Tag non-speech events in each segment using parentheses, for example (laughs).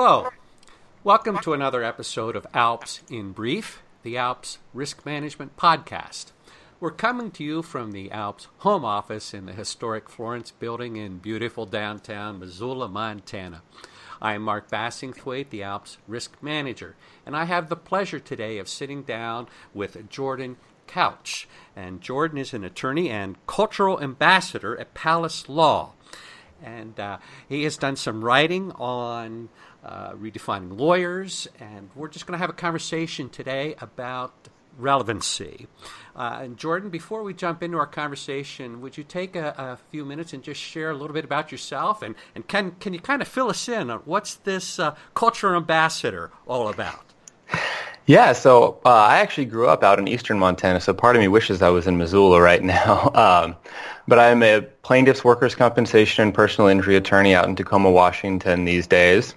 Hello. Welcome to another episode of Alps in Brief, the Alps Risk Management Podcast. We're coming to you from the Alps home office in the historic Florence building in beautiful downtown Missoula, Montana. I am Mark Bassingthwaighte, the Alps Risk Manager, and I have the pleasure today of sitting down with Jordan Couch. And Jordan is an attorney and cultural ambassador at Palace Law. And uh, he has done some writing on uh, redefining lawyers, and we're just going to have a conversation today about relevancy. Uh, and Jordan, before we jump into our conversation, would you take a, a, few minutes and just share a little bit about yourself, and, and can can you kind of fill us in on what's this uh, culture ambassador all about? Yeah, so uh, I actually grew up out in eastern Montana, so part of me wishes I was in Missoula right now. (laughs) Um, but I'm a plaintiff's workers' compensation and personal injury attorney out in Tacoma, Washington these days.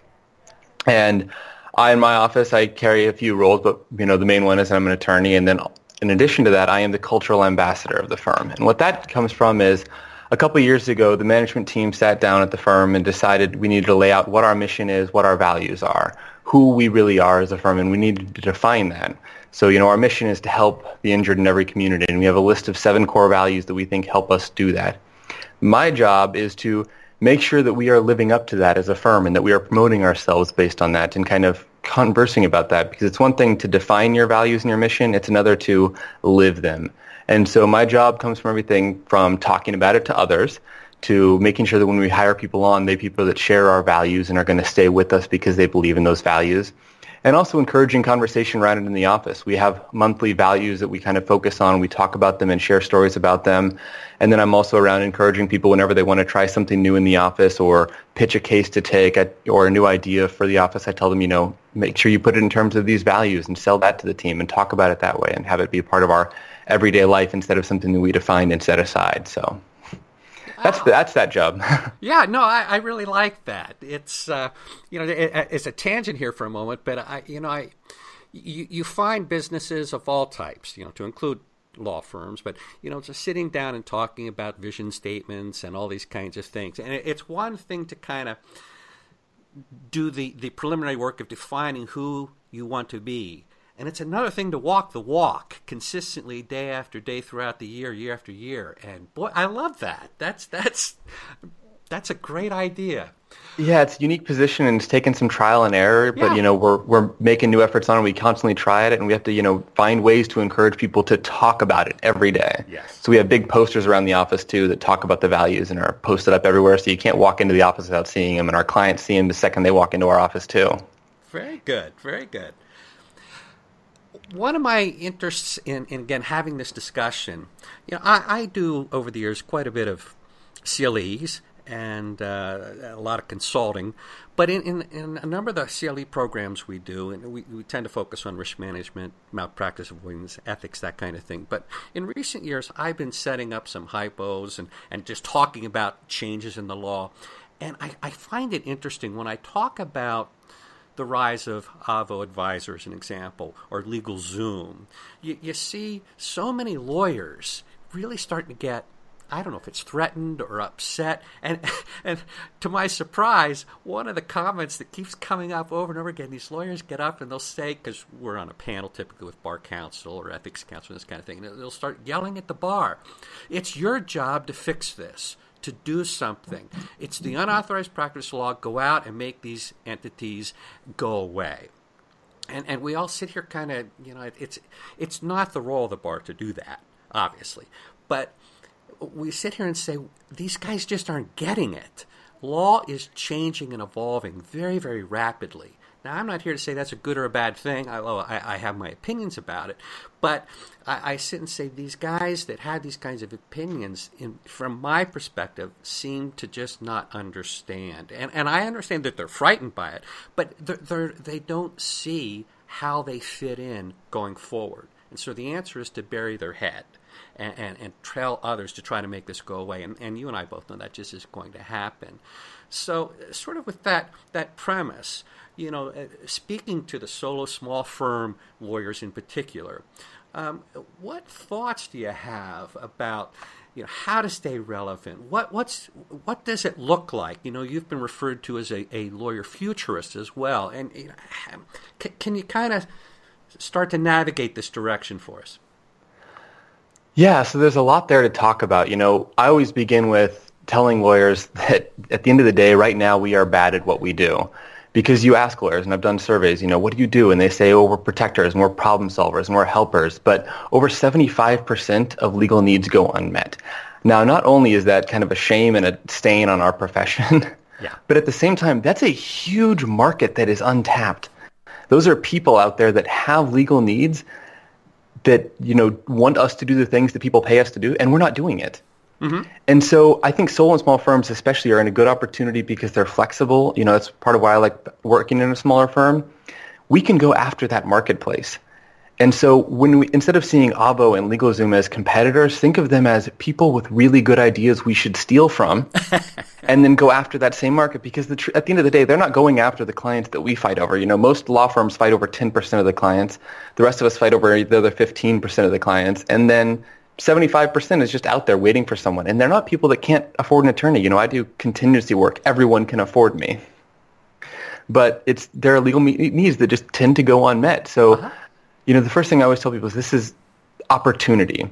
And I, in my office, I carry a few roles, but you know the main one is I'm an attorney, and then in addition to that, I am the cultural ambassador of the firm. And what that comes from is a couple years ago, the management team sat down at the firm and decided we needed to lay out what our mission is, what our values are, who we really are as a firm, and we needed to define that. So, you know, our mission is to help the injured in every community, and we have a list of seven core values that we think help us do that. My job is to make sure that we are living up to that as a firm and that we are promoting ourselves based on that and kind of conversing about that because it's one thing to define your values and your mission, it's another to live them. And so my job comes from everything from talking about it to others to making sure that when we hire people on, they people that share our values and are going to stay with us because they believe in those values. And also encouraging conversation around it in the office. We have monthly values that we kind of focus on. We talk about them and share stories about them. And then I'm also around encouraging people whenever they want to try something new in the office or pitch a case to take or a new idea for the office. I tell them, you know, make sure you put it in terms of these values and sell that to the team and talk about it that way and have it be a part of our everyday life instead of something that we define and set aside. So that's the, that's that job. (laughs) yeah, no, I, I, really like that. It's uh, you know it, it's a tangent here for a moment, but I you know I you, you find businesses of all types, you know, to include law firms, but you know, just sitting down and talking about vision statements and all these kinds of things. And it's one thing to kind of do the, the preliminary work of defining who you want to be and it's another thing to walk the walk consistently day after day throughout the year, year after year. And boy, I love that. That's that's that's a great idea. Yeah, it's a unique position and it's taken some trial and error, but yeah. you know, we're we're making new efforts on it. We constantly try at it and we have to, you know, find ways to encourage people to talk about it every day. Yes. So we have big posters around the office too that talk about the values and are posted up everywhere so you can't walk into the office without seeing them and our clients see them the second they walk into our office too. Very good. Very good one of my interests in, in, again having this discussion, you know, I, I, do over the years quite a bit of CLEs and uh, a lot of consulting, but in, in, in, a number of the CLE programs we do, and we, we tend to focus on risk management, malpractice avoidance, ethics, that kind of thing. But in recent years, I've been setting up some hypos and, and just talking about changes in the law. And I, I find it interesting when I talk about the rise of Avvo Advisor as an example, or LegalZoom. You, you see so many lawyers really starting to get I don't know if it's threatened or upset. And (laughs) and to my surprise, one of the comments that keeps coming up over and over again, these lawyers get up and they'll say, because we're on a panel typically with bar counsel or ethics counsel, and this kind of thing, and they'll start yelling at the bar. It's your job to fix this to do something. It's the unauthorized practice law. Go out and make these entities go away. And and we all sit here kind of you know it's it's not the role of the bar to do that obviously, but we sit here and say these guys just aren't getting it. Law is changing and evolving very very rapidly. Now, I'm not here to say that's a good or a bad thing, although I, I have my opinions about it. But I, I, sit and say these guys that have these kinds of opinions, in, from my perspective, seem to just not understand. And, and I understand that they're frightened by it, but they're, they're, they don't see how they fit in going forward. And so the answer is to bury their head. And, and, and, tell others to try to make this go away. And, and you and I both know that just isn't going to happen. So, sort of with that, that premise, you know, uh, speaking to the solo small firm lawyers in particular, Um, what thoughts do you have about you know how to stay relevant? What what's what does it look like? You know, you've been referred to as a, a lawyer futurist as well, and you know, can, can you kind of start to navigate this direction for us? Yeah, so there's a lot there to talk about. You know, I always begin with telling lawyers (laughs) that at the end of the day, right now, we are bad at what we do because you ask lawyers, and I've done surveys, you know, what do you do? And they say, oh, we're protectors, and we're problem solvers, and we're helpers. But over 75% of legal needs go unmet. Now, not only is that kind of a shame and a stain on our (laughs) profession, yeah. but at the same time, that's a huge market that is untapped. Those are people out there that have legal needs that, you know, want us to do the things that people pay us to do, and we're not doing it. Mm-hmm. And so I think solo and small firms especially are in a good opportunity because they're flexible. You know, that's part of why I like working in a smaller firm. We can go after that marketplace. And so when we, instead of seeing Avvo and LegalZoom as competitors, think of them as people with really good ideas we should steal from (laughs) and then go after that same market because the tr- at the end of the day, they're not going after the clients that we fight over. You know, most law firms fight over 10% of the clients. The rest of us fight over the other 15% of the clients. And then 75% is just out there waiting for someone. And they're not people that can't afford an attorney. You know, I do contingency work. Everyone can afford me. But it's there are legal needs that just tend to go unmet. So, uh-huh. You know, the first thing I always tell people is this is opportunity.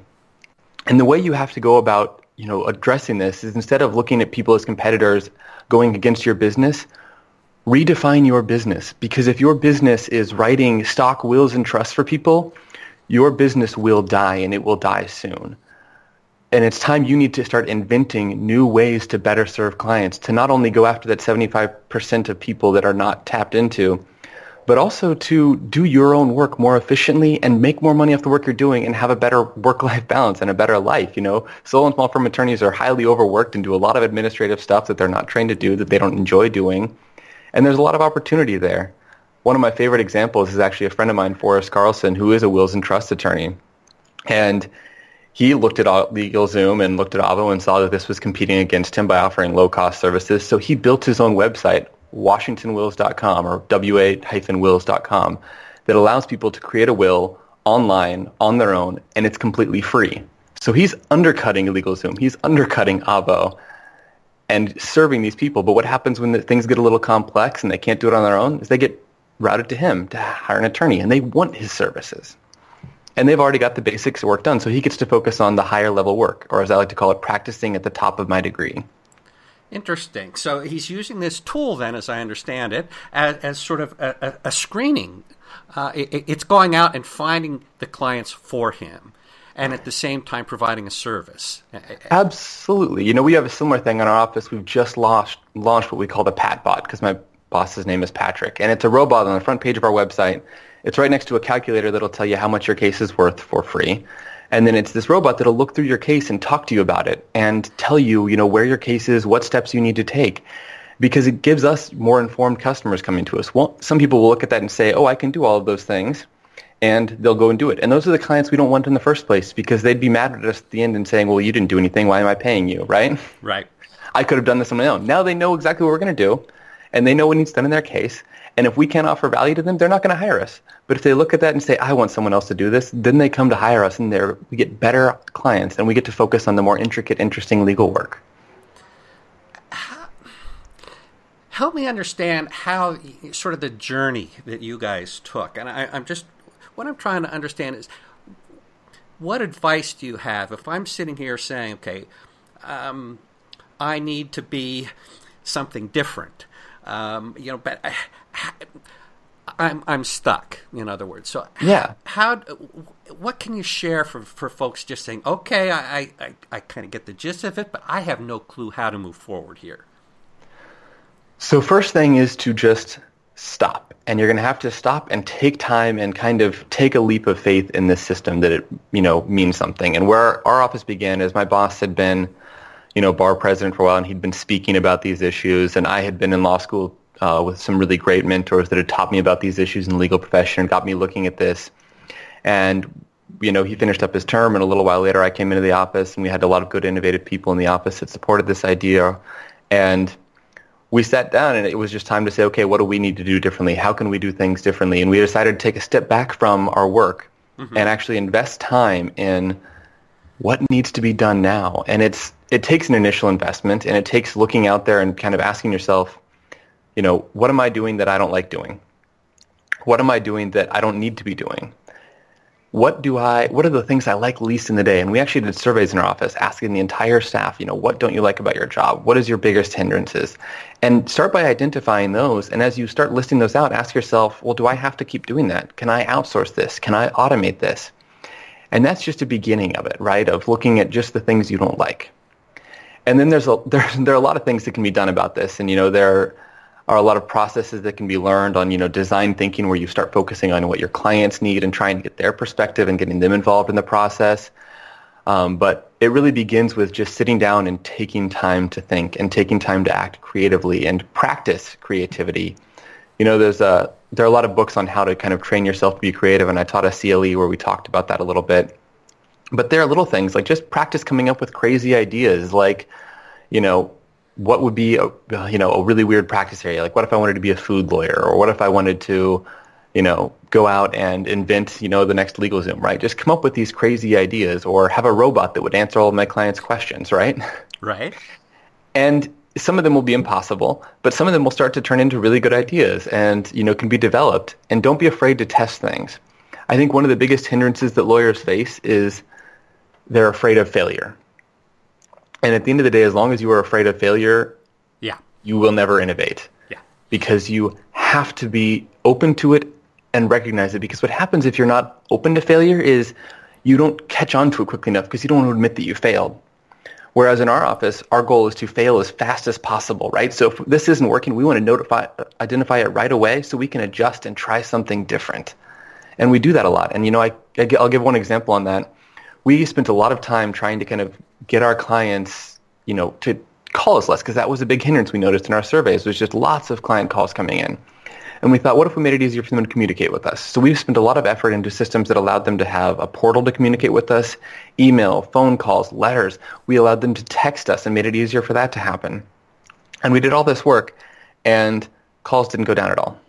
And the way you have to go about, you know, addressing this is instead of looking at people as competitors going against your business, redefine your business. Because if your business is writing stock wills and trusts for people, your business will die and it will die soon. And it's time you need to start inventing new ways to better serve clients, to not only go after that 75% of people that are not tapped into, but also to do your own work more efficiently and make more money off the work you're doing and have a better work-life balance and a better life. You know, solo and small firm attorneys are highly overworked and do a lot of administrative stuff that they're not trained to do, that they don't enjoy doing. And there's a lot of opportunity there one of my favorite examples is actually a friend of mine, Forrest Carlson, who is a wills and trust attorney. And he looked at LegalZoom and looked at Avvo and saw that this was competing against him by offering low-cost services. So he built his own website, washingtonwills.com or wa-wills.com, that allows people to create a will online on their own, and it's completely free. So he's undercutting LegalZoom. He's undercutting Avvo and serving these people. But what happens when things get a little complex and they can't do it on their own is they get routed to him to hire an attorney, and they want his services. And they've already got the basics work done, so he gets to focus on the higher level work, or as I like to call it, practicing at the top of my degree. Interesting. So he's using this tool, then, as I understand it, as, as sort of a, a, a screening. Uh, it, it's going out and finding the clients for him and at the same time providing a service. Absolutely. You know, we have a similar thing in our office. We've just launched, launched what we call the PatBot because my boss's name is Patrick, and it's a robot on the front page of our website. It's right next to a calculator that'll tell you how much your case is worth for free. And then it's this robot that'll look through your case and talk to you about it and tell you, you know, where your case is, what steps you need to take. Because it gives us more informed customers coming to us. Well, some people will look at that and say, oh, I can do all of those things. And they'll go and do it. And those are the clients we don't want in the first place because they'd be mad at us at the end and saying, well, you didn't do anything. Why am I paying you? Right? Right. I could have done this on my own. Now they know exactly what we're going to do and they know what needs done in their case. And if we can't offer value to them, they're not going to hire us. But if they look at that and say, I want someone else to do this, then they come to hire us and we get better clients and we get to focus on the more intricate, interesting legal work. Help me understand how sort of the journey that you guys took. And I, I'm just, what I'm trying to understand is what advice do you have if I'm sitting here saying, okay, um, I need to be something different. Um, you know, but I'm I'm stuck. In other words, so yeah, how, what can you share for for folks just saying, okay, I I, I kind of get the gist of it, but I have no clue how to move forward here. So first thing is to just stop, and you're going to have to stop and take time and kind of take a leap of faith in this system that it you know means something. And where our office began is my boss had been you know, bar president for a while, and he'd been speaking about these issues. And I had been in law school uh, with some really great mentors that had taught me about these issues in the legal profession and got me looking at this. And you know, he finished up his term, and a little while later, I came into the office, and we had a lot of good, innovative people in the office that supported this idea. And we sat down, and it was just time to say, okay, what do we need to do differently? How can we do things differently? And we decided to take a step back from our work mm-hmm. and actually invest time in what needs to be done now. And it's it takes an initial investment and it takes looking out there and kind of asking yourself, you know, what am I doing that I don't like doing? What am I doing that I don't need to be doing? What do I what are the things I like least in the day? And we actually did surveys in our office asking the entire staff, you know, what don't you like about your job? What is your biggest hindrances? And start by identifying those and as you start listing those out, ask yourself, well, do I have to keep doing that? Can I outsource this? Can I automate this? And that's just a beginning of it, right? Of looking at just the things you don't like. And then there's a (laughs) there, there are a lot of things that can be done about this. And you know, there are a lot of processes that can be learned on, you know, design thinking where you start focusing on what your clients need and trying to get their perspective and getting them involved in the process. Um, but it really begins with just sitting down and taking time to think and taking time to act creatively and practice creativity. You know, there's a there are a lot of books on how to kind of train yourself to be creative, and I taught a CLE where we talked about that a little bit. But there are little things like just practice coming up with crazy ideas, like you know, what would be a you know a really weird practice area? Like what if I wanted to be a food lawyer, or what if I wanted to, you know, go out and invent you know the next LegalZoom, right? Just come up with these crazy ideas, or have a robot that would answer all of my clients' questions, right? Right. (laughs) and some of them will be impossible, but some of them will start to turn into really good ideas, and you know can be developed. And don't be afraid to test things. I think one of the biggest hindrances that lawyers face is they're afraid of failure and at the end of the day, as long as you are afraid of failure, yeah, you will never innovate. Yeah. Because you have to be open to it and recognize it. Because what happens if you're not open to failure is you don't catch on to it quickly enough because you don't want to admit that you failed. Whereas in our office, our goal is to fail as fast as possible, right? So if this isn't working, we want to notify, identify it right away so we can adjust and try something different. And we do that a lot. And, you know, I, I'll give one example on that. We spent a lot of time trying to kind of get our clients, you know, to call us less because that was a big hindrance we noticed in our surveys. There's just lots of client calls coming in. And we thought, what if we made it easier for them to communicate with us? So we've spent a lot of effort into systems that allowed them to have a portal to communicate with us, email, phone calls, letters. We allowed them to text us and made it easier for that to happen. And we did all this work, and calls didn't go down at all.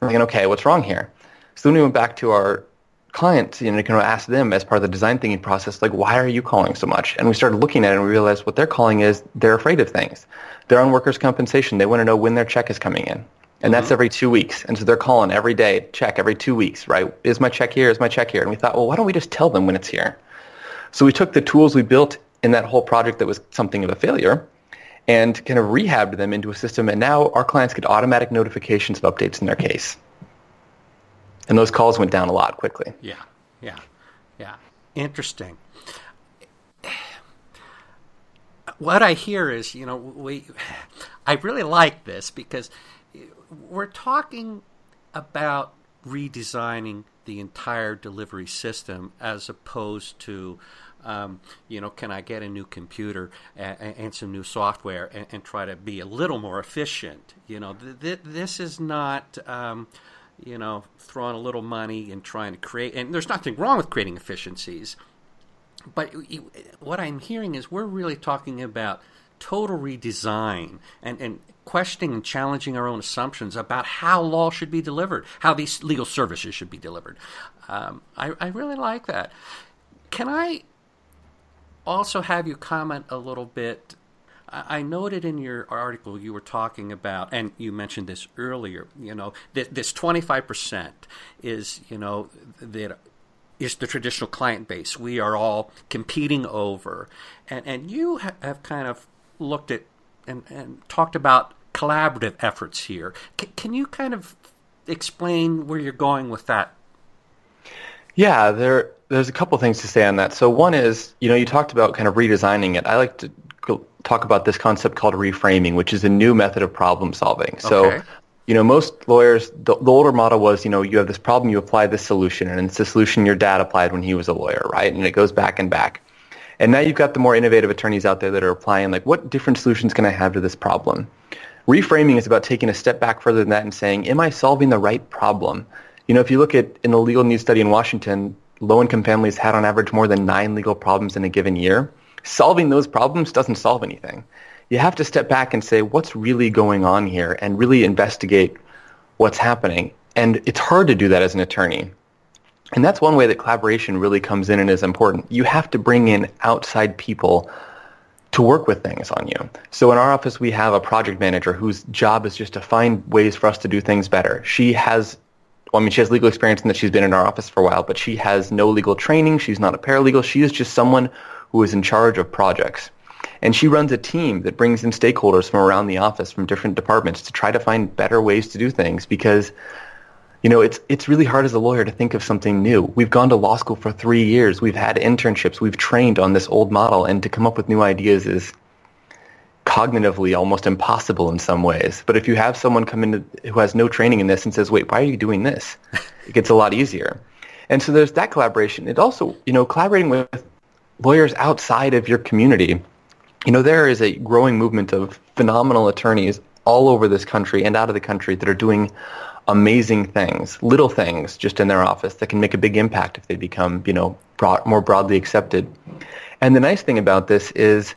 We're thinking, okay, what's wrong here? So then we went back to our clients, you know, kind of ask them as part of the design thinking process, like, why are you calling so much? And we started looking at it and we realized what they're calling is they're afraid of things. They're on workers' compensation. They want to know when their check is coming in. And mm-hmm. that's every two weeks. And so they're calling every day, check every two weeks, right? Is my check here? Is my check here? And we thought, well, why don't we just tell them when it's here? So we took the tools we built in that whole project that was something of a failure and kind of rehabbed them into a system. And now our clients get automatic notifications of updates in their case and those calls went down a lot quickly. Yeah, yeah, yeah. Interesting. What I hear is, you know, we, I really like this because we're talking about redesigning the entire delivery system as opposed to um, you know, can I get a new computer and, and some new software and, and, try to be a little more efficient? You know, th- th- this is not um, you know, throwing a little money and trying to create. And there's nothing wrong with creating efficiencies, but what I'm hearing is we're really talking about total redesign and, and questioning and challenging our own assumptions about how law should be delivered, how these legal services should be delivered. Um, I, I really like that. Can I also have you comment a little bit I noted in your article you were talking about, and you mentioned this earlier. You know, this twenty five percent is you know that is the traditional client base we are all competing over, and and you have kind of looked at and, and talked about collaborative efforts here. C- can you kind of explain where you're going with that? Yeah, there there's a couple things to say on that. So one is, you know, you talked about kind of redesigning it. I like to talk about this concept called reframing, which is a new method of problem solving. So, okay. you know, most lawyers, the, the, older model was, you know, you have this problem, you apply this solution, and it's the solution your dad applied when he was a lawyer, right? And it goes back and back. And now you've got the more innovative attorneys out there that are applying, like, what different solutions can I have to this problem? Reframing is about taking a step back further than that and saying, am I solving the right problem? You know, if you look at in the legal needs study in Washington, low-income families had on average more than nine legal problems in a given year solving those problems doesn't solve anything. You have to step back and say, what's really going on here and really investigate what's happening. And it's hard to do that as an attorney. And that's one way that collaboration really comes in and is important. You have to bring in outside people to work with things on you. So in our office, we have a project manager whose job is just to find ways for us to do things better. She has, well, I mean, she has legal experience in that she's been in our office for a while, but she has no legal training. She's not a paralegal. She is just someone who is in charge of projects. And she runs a team that brings in stakeholders from around the office, from different departments, to try to find better ways to do things because you know, it's it's really hard as a lawyer to think of something new. We've gone to law school for three years. We've had internships. We've trained on this old model, and to come up with new ideas is cognitively almost impossible in some ways. But if you have someone come in who has no training in this and says, "Wait, why are you doing this?" (laughs) it gets a lot easier. And so there's that collaboration. It also, you know, collaborating with lawyers outside of your community. You know, there is a growing movement of phenomenal attorneys all over this country and out of the country that are doing amazing things, little things just in their office that can make a big impact if they become, you know, broad, more broadly accepted. And the nice thing about this is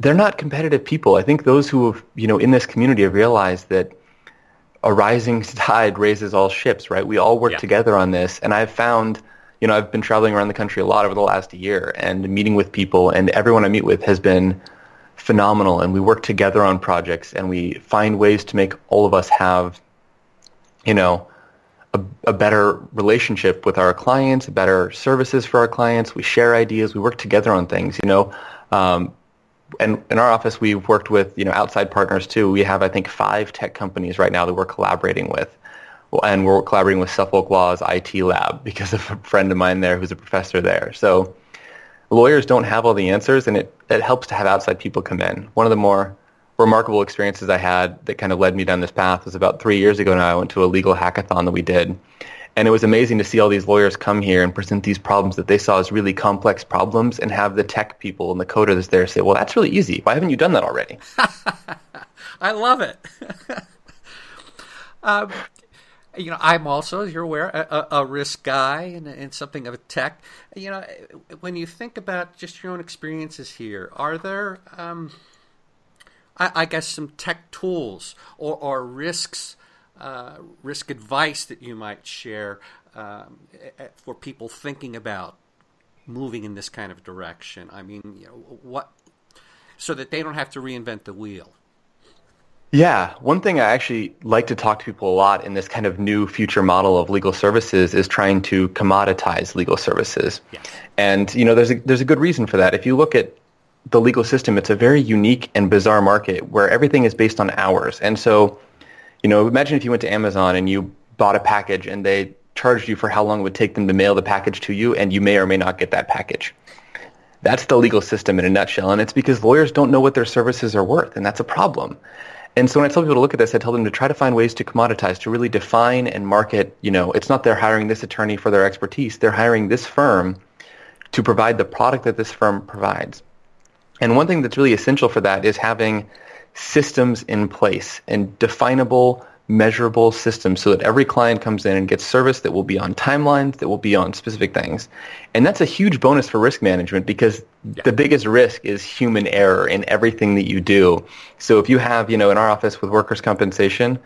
they're not competitive people. I think those who have, you know, in this community have realized that a rising (laughs) tide raises all ships, right? We all work yeah. together on this. And I've found, you know, I've been traveling around the country a lot over the last year and meeting with people and everyone I meet with has been phenomenal and we work together on projects and we find ways to make all of us have you know, a, a, better relationship with our clients, better services for our clients. We share ideas. We work together on things, you know. Um, and in our office, we've worked with, you know, outside partners too. We have, I think, five tech companies right now that we're collaborating with. And we're collaborating with Suffolk Law's IT lab because (laughs) of a friend of mine there who's a professor there. So lawyers don't have all the answers, and it, it helps to have outside people come in. One of the more remarkable experiences I had that kind of led me down this path was about three years ago now. I went to a legal hackathon that we did. And it was amazing to see all these lawyers come here and present these problems that they saw as really complex problems and have the tech people and the coders there say, well, that's really easy. Why haven't you done that already? (laughs) I love it. um, (laughs) you know, I'm also, as you're aware, a, a risk guy and, and, something of a tech. You know, when you think about just your own experiences here, are there um, I, I guess, some tech tools or, or risks, uh, risk advice that you might share um, for people thinking about moving in this kind of direction? I mean, you know, what so that they don't have to reinvent the wheel. Yeah, one thing I actually like to talk to people a lot in this kind of new future model of legal services is trying to commoditize legal services. Yes. And you know, there's a there's a good reason for that. If you look at the legal system, it's a very unique and bizarre market where everything is based on hours. And so, you know, imagine if you went to Amazon and you bought a package and they charged you for how long it would take them to mail the package to you, and you may or may not get that package. That's the legal system in a nutshell, and it's because lawyers don't know what their services are worth, and that's a problem. And so when I tell people to look at this, I tell them to try to find ways to commoditize, to really define and market, you know, it's not they're hiring this attorney for their expertise. They're hiring this firm to provide the product that this firm provides. And one thing that's really essential for that is having systems in place and definable, measurable systems so that every client comes in and gets service that will be on timelines, that will be on specific things. And that's a huge bonus for risk management because yeah. the biggest risk is human error in everything that you do. So if you have, you know, in our office with workers' compensation,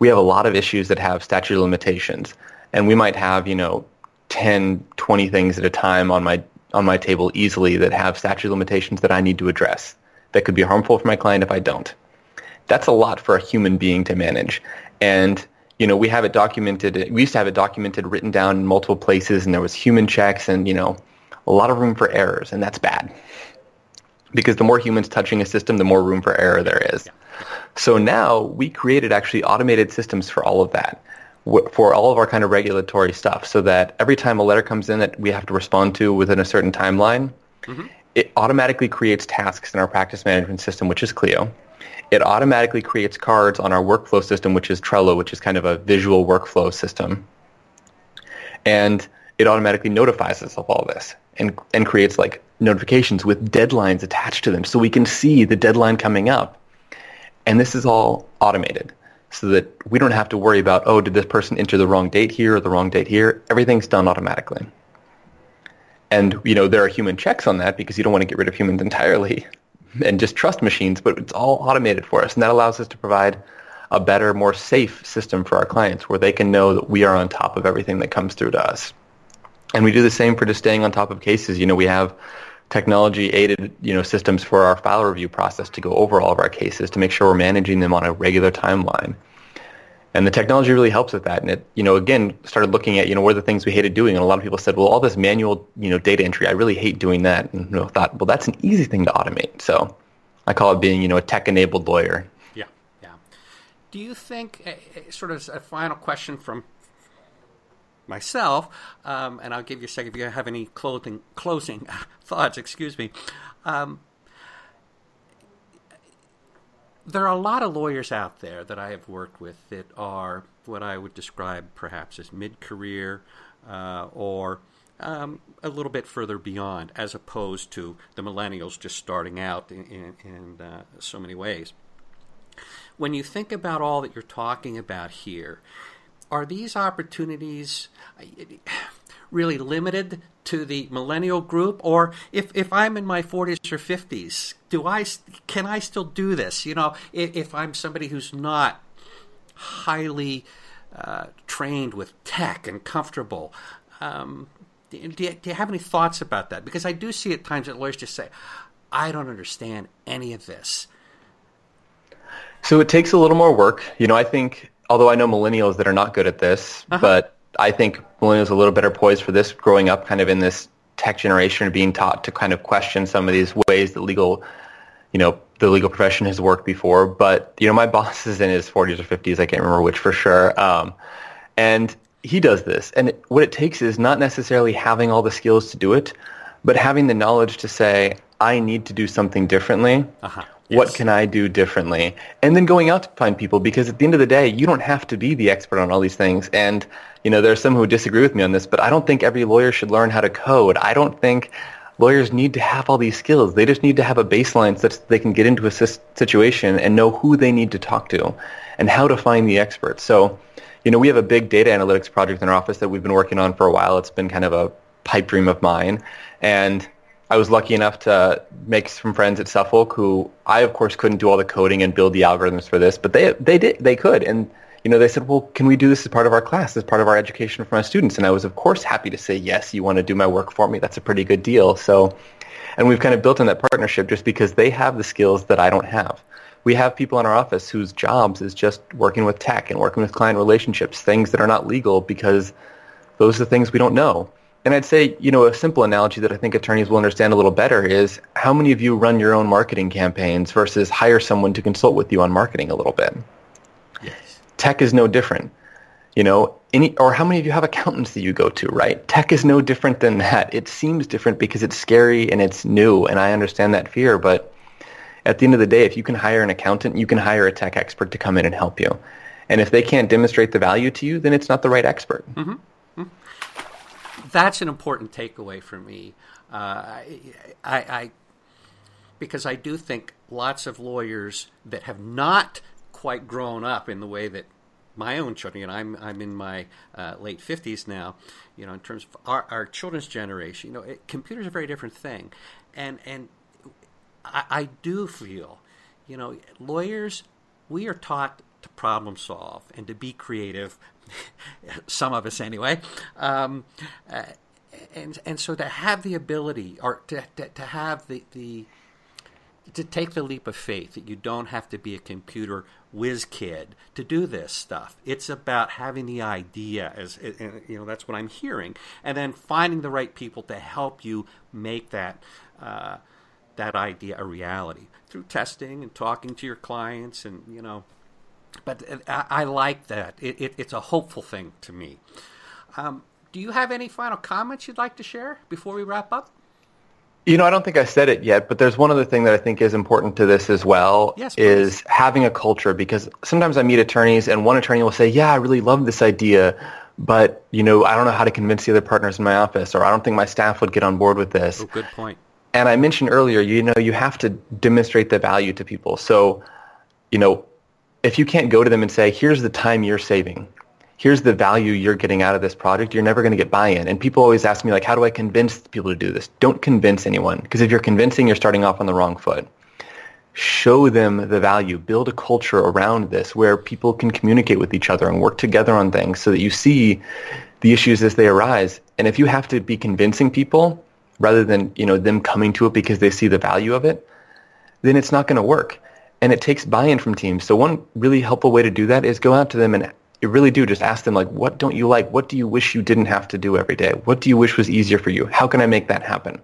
we have a lot of issues that have statute of limitations. And we might have, you know, 10, 20 things at a time on my on my table easily that have statute of limitations that I need to address that could be harmful for my client if I don't. That's a lot for a human being to manage. And you know, we have it documented. We used to have it documented, written down in multiple places, and there was human checks, and you know, a lot of room for errors, and that's bad. Because the more humans touching a system, the more room for error there is. So now we created actually automated systems for all of that for all of our kind of regulatory stuff so that every time a letter comes in that we have to respond to within a certain timeline, mm-hmm. it automatically creates tasks in our practice management system, which is Clio. It automatically creates cards on our workflow system, which is Trello, which is kind of a visual workflow system. And it automatically notifies us of all this and, and creates like notifications with deadlines attached to them so we can see the deadline coming up. And this is all automated so that we don't have to worry about, oh, did this person enter the wrong date here or the wrong date here? Everything's done automatically. And, you know, there are human checks on that because you don't want to get rid of humans entirely (laughs) and just trust machines, but it's all automated for us. And that allows us to provide a better, more safe system for our clients where they can know that we are on top of everything that comes through to us. And we do the same for just staying on top of cases. You know, we have technology aided, you know, systems for our file review process to go over all of our cases to make sure we're managing them on a regular timeline. And the technology really helps with that. And it, you know, again, started looking at, you know, what are the things we hated doing? And a lot of people said, well, all this manual, you know, data entry, I really hate doing that. And you know, thought, well, that's an easy thing to automate. So I call it being, you know, a tech-enabled lawyer. Yeah, yeah. Do you think, uh, sort of a final question from myself, um, and I'll give you a second if you have any clothing, closing (laughs) thoughts, excuse me. Um, there are a lot of lawyers out there that I have worked with that are what I would describe perhaps as mid career uh, or um, a little bit further beyond, as opposed to the millennials just starting out in, in, in uh, so many ways. When you think about all that you're talking about here, are these opportunities really limited to the millennial group? Or if, if i'm in my 40s or 50s do i can i still do this? You know if, if i'm somebody who's not highly uh, trained with tech and comfortable um, do, you, do you have any thoughts about that? Because i do see at times that lawyers just say i don't understand any of this. So it takes a little more work. You know i think although I know millennials that are not good at this, uh-huh. but I think millennials a little better poised for this, growing up kind of in this tech generation, and being taught to kind of question some of these ways that legal, you know, the legal profession has worked before. But you know, my (laughs) boss is in his 40s or 50s. I can't remember which for sure. Um, and he does this, and what it takes is not necessarily having all the skills to do it, but having the knowledge to say, I need to do something differently. Uh-huh. Yes. What can I do differently? And then going out to find people because at the end of the day, you don't have to be the expert on all these things. And, you know, there are some who disagree with me on this, but I don't think every lawyer should learn how to code. I don't think lawyers need to have all these skills. They just need to have a baseline such that they can get into a situation and know who they need to talk to and how to find the experts. So, you know, we have a big data analytics project in our office that we've been working on for a while. It's been kind of a pipe dream of mine. And I was lucky enough to make some friends at Suffolk who I, of course, couldn't do all the coding and build the algorithms for this, but they they did they could, and you know they said, well, can we do this as part of our class, as part of our education for my students? And I was, of course, happy to say yes. You want to do my work for me? That's a pretty good deal. So, and we've kind of built in that partnership just because they have the skills that I don't have. We have people in our office whose jobs is just working with tech and working with client relationships, things that are not legal because those are the things we don't know. And I'd say, you know, a simple analogy that I think attorneys will understand a little better is how many of you run your own marketing campaigns versus hire someone to consult with you on marketing a little bit? Tech is no different. You know, any or how many of you have accountants that you go to, right? Tech is no different than that. It seems different because it's scary and it's new, and I understand that fear, but at the end of the day, if you can hire an accountant, you can hire a tech expert to come in and help you. And if they can't demonstrate the value to you, then it's not the right expert. Mm-hmm that's an important takeaway for me. Uh, I, I, I, because I do think lots of lawyers that have not quite grown up in the way that my own children, and I'm I'm in my uh, late fifties now. You know, in terms of our, our children's generation, you know, it, computers are a very different thing, and and I, I do feel, you know, lawyers we are taught to problem solve and to be creative (laughs) some of us anyway. Um, uh, and and so to have the ability or to to, to have the, the to take the leap of faith that you don't have to be a computer whiz kid to do this stuff. It's about having the idea, as you know, that's what I'm hearing, and then finding the right people to help you make that uh, that idea a reality through testing and talking to your clients, and you know, but I, I like that. It, it, it's a hopeful thing to me. Um, do you have any final comments you'd like to share before we wrap up? You know, I don't think I said it yet, but there's one other thing that I think is important to this as well yes, is having a culture because sometimes I meet attorneys and one attorney will say, "Yeah, I really love this idea, but you know, I don't know how to convince the other partners in my office or I don't think my staff would get on board with this." Oh, good point. And I mentioned earlier, you know, you have to demonstrate the value to people. So, you know, if you can't go to them and say, here's the time you're saving, here's the value you're getting out of this project, you're never going to get buy-in. And people always ask me, like, how do I convince people to do this? Don't convince anyone, because if you're convincing, you're starting off on the wrong foot. Show them the value. Build a culture around this where people can communicate with each other and work together on things so that you see the issues as they arise. And if you have to be convincing people rather than you know them coming to it because they see the value of it, then it's not going to work. And it takes buy-in from teams. So one really helpful way to do that is go out to them and you really do just ask them like, what don't you like? What do you wish you didn't have to do every day? What do you wish was easier for you? How can I make that happen?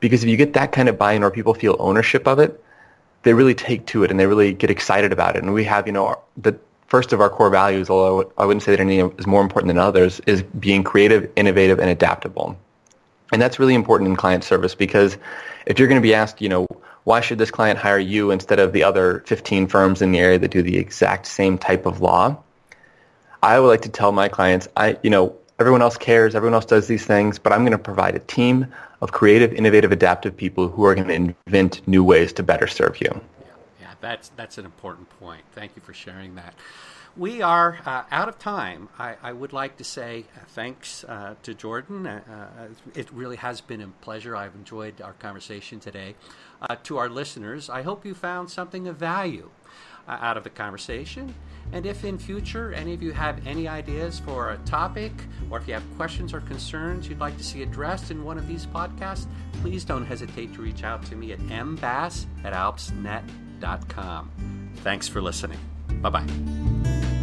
Because if you get that kind of buy-in or people feel ownership of it, they really take to it and they really get excited about it. And we have, you know, the first of our core values, although I wouldn't say that any is more important than others, is being creative, innovative, and adaptable. And that's really important in client service because if you're going to be asked, you know, why should this client hire you instead of the other 15 firms in the area that do the exact same type of law? I would like to tell my clients, I, you know, everyone else cares, everyone else does these things, but I'm going to provide a team of creative, innovative, adaptive people who are going to invent new ways to better serve you. Yeah, yeah that's that's an important point. Thank you for sharing that. We are uh, out of time. I, I, would like to say uh, thanks uh, to Jordan. Uh, uh, it really has been a pleasure. I've enjoyed our conversation today. Uh, to our listeners, I hope you found something of value Uh, out of the conversation. And if in future any of you have any ideas for a topic, or if you have questions or concerns you'd like to see addressed in one of these podcasts, please don't hesitate to reach out to me at mbass at alpsnet.com. Thanks for listening. Bye bye.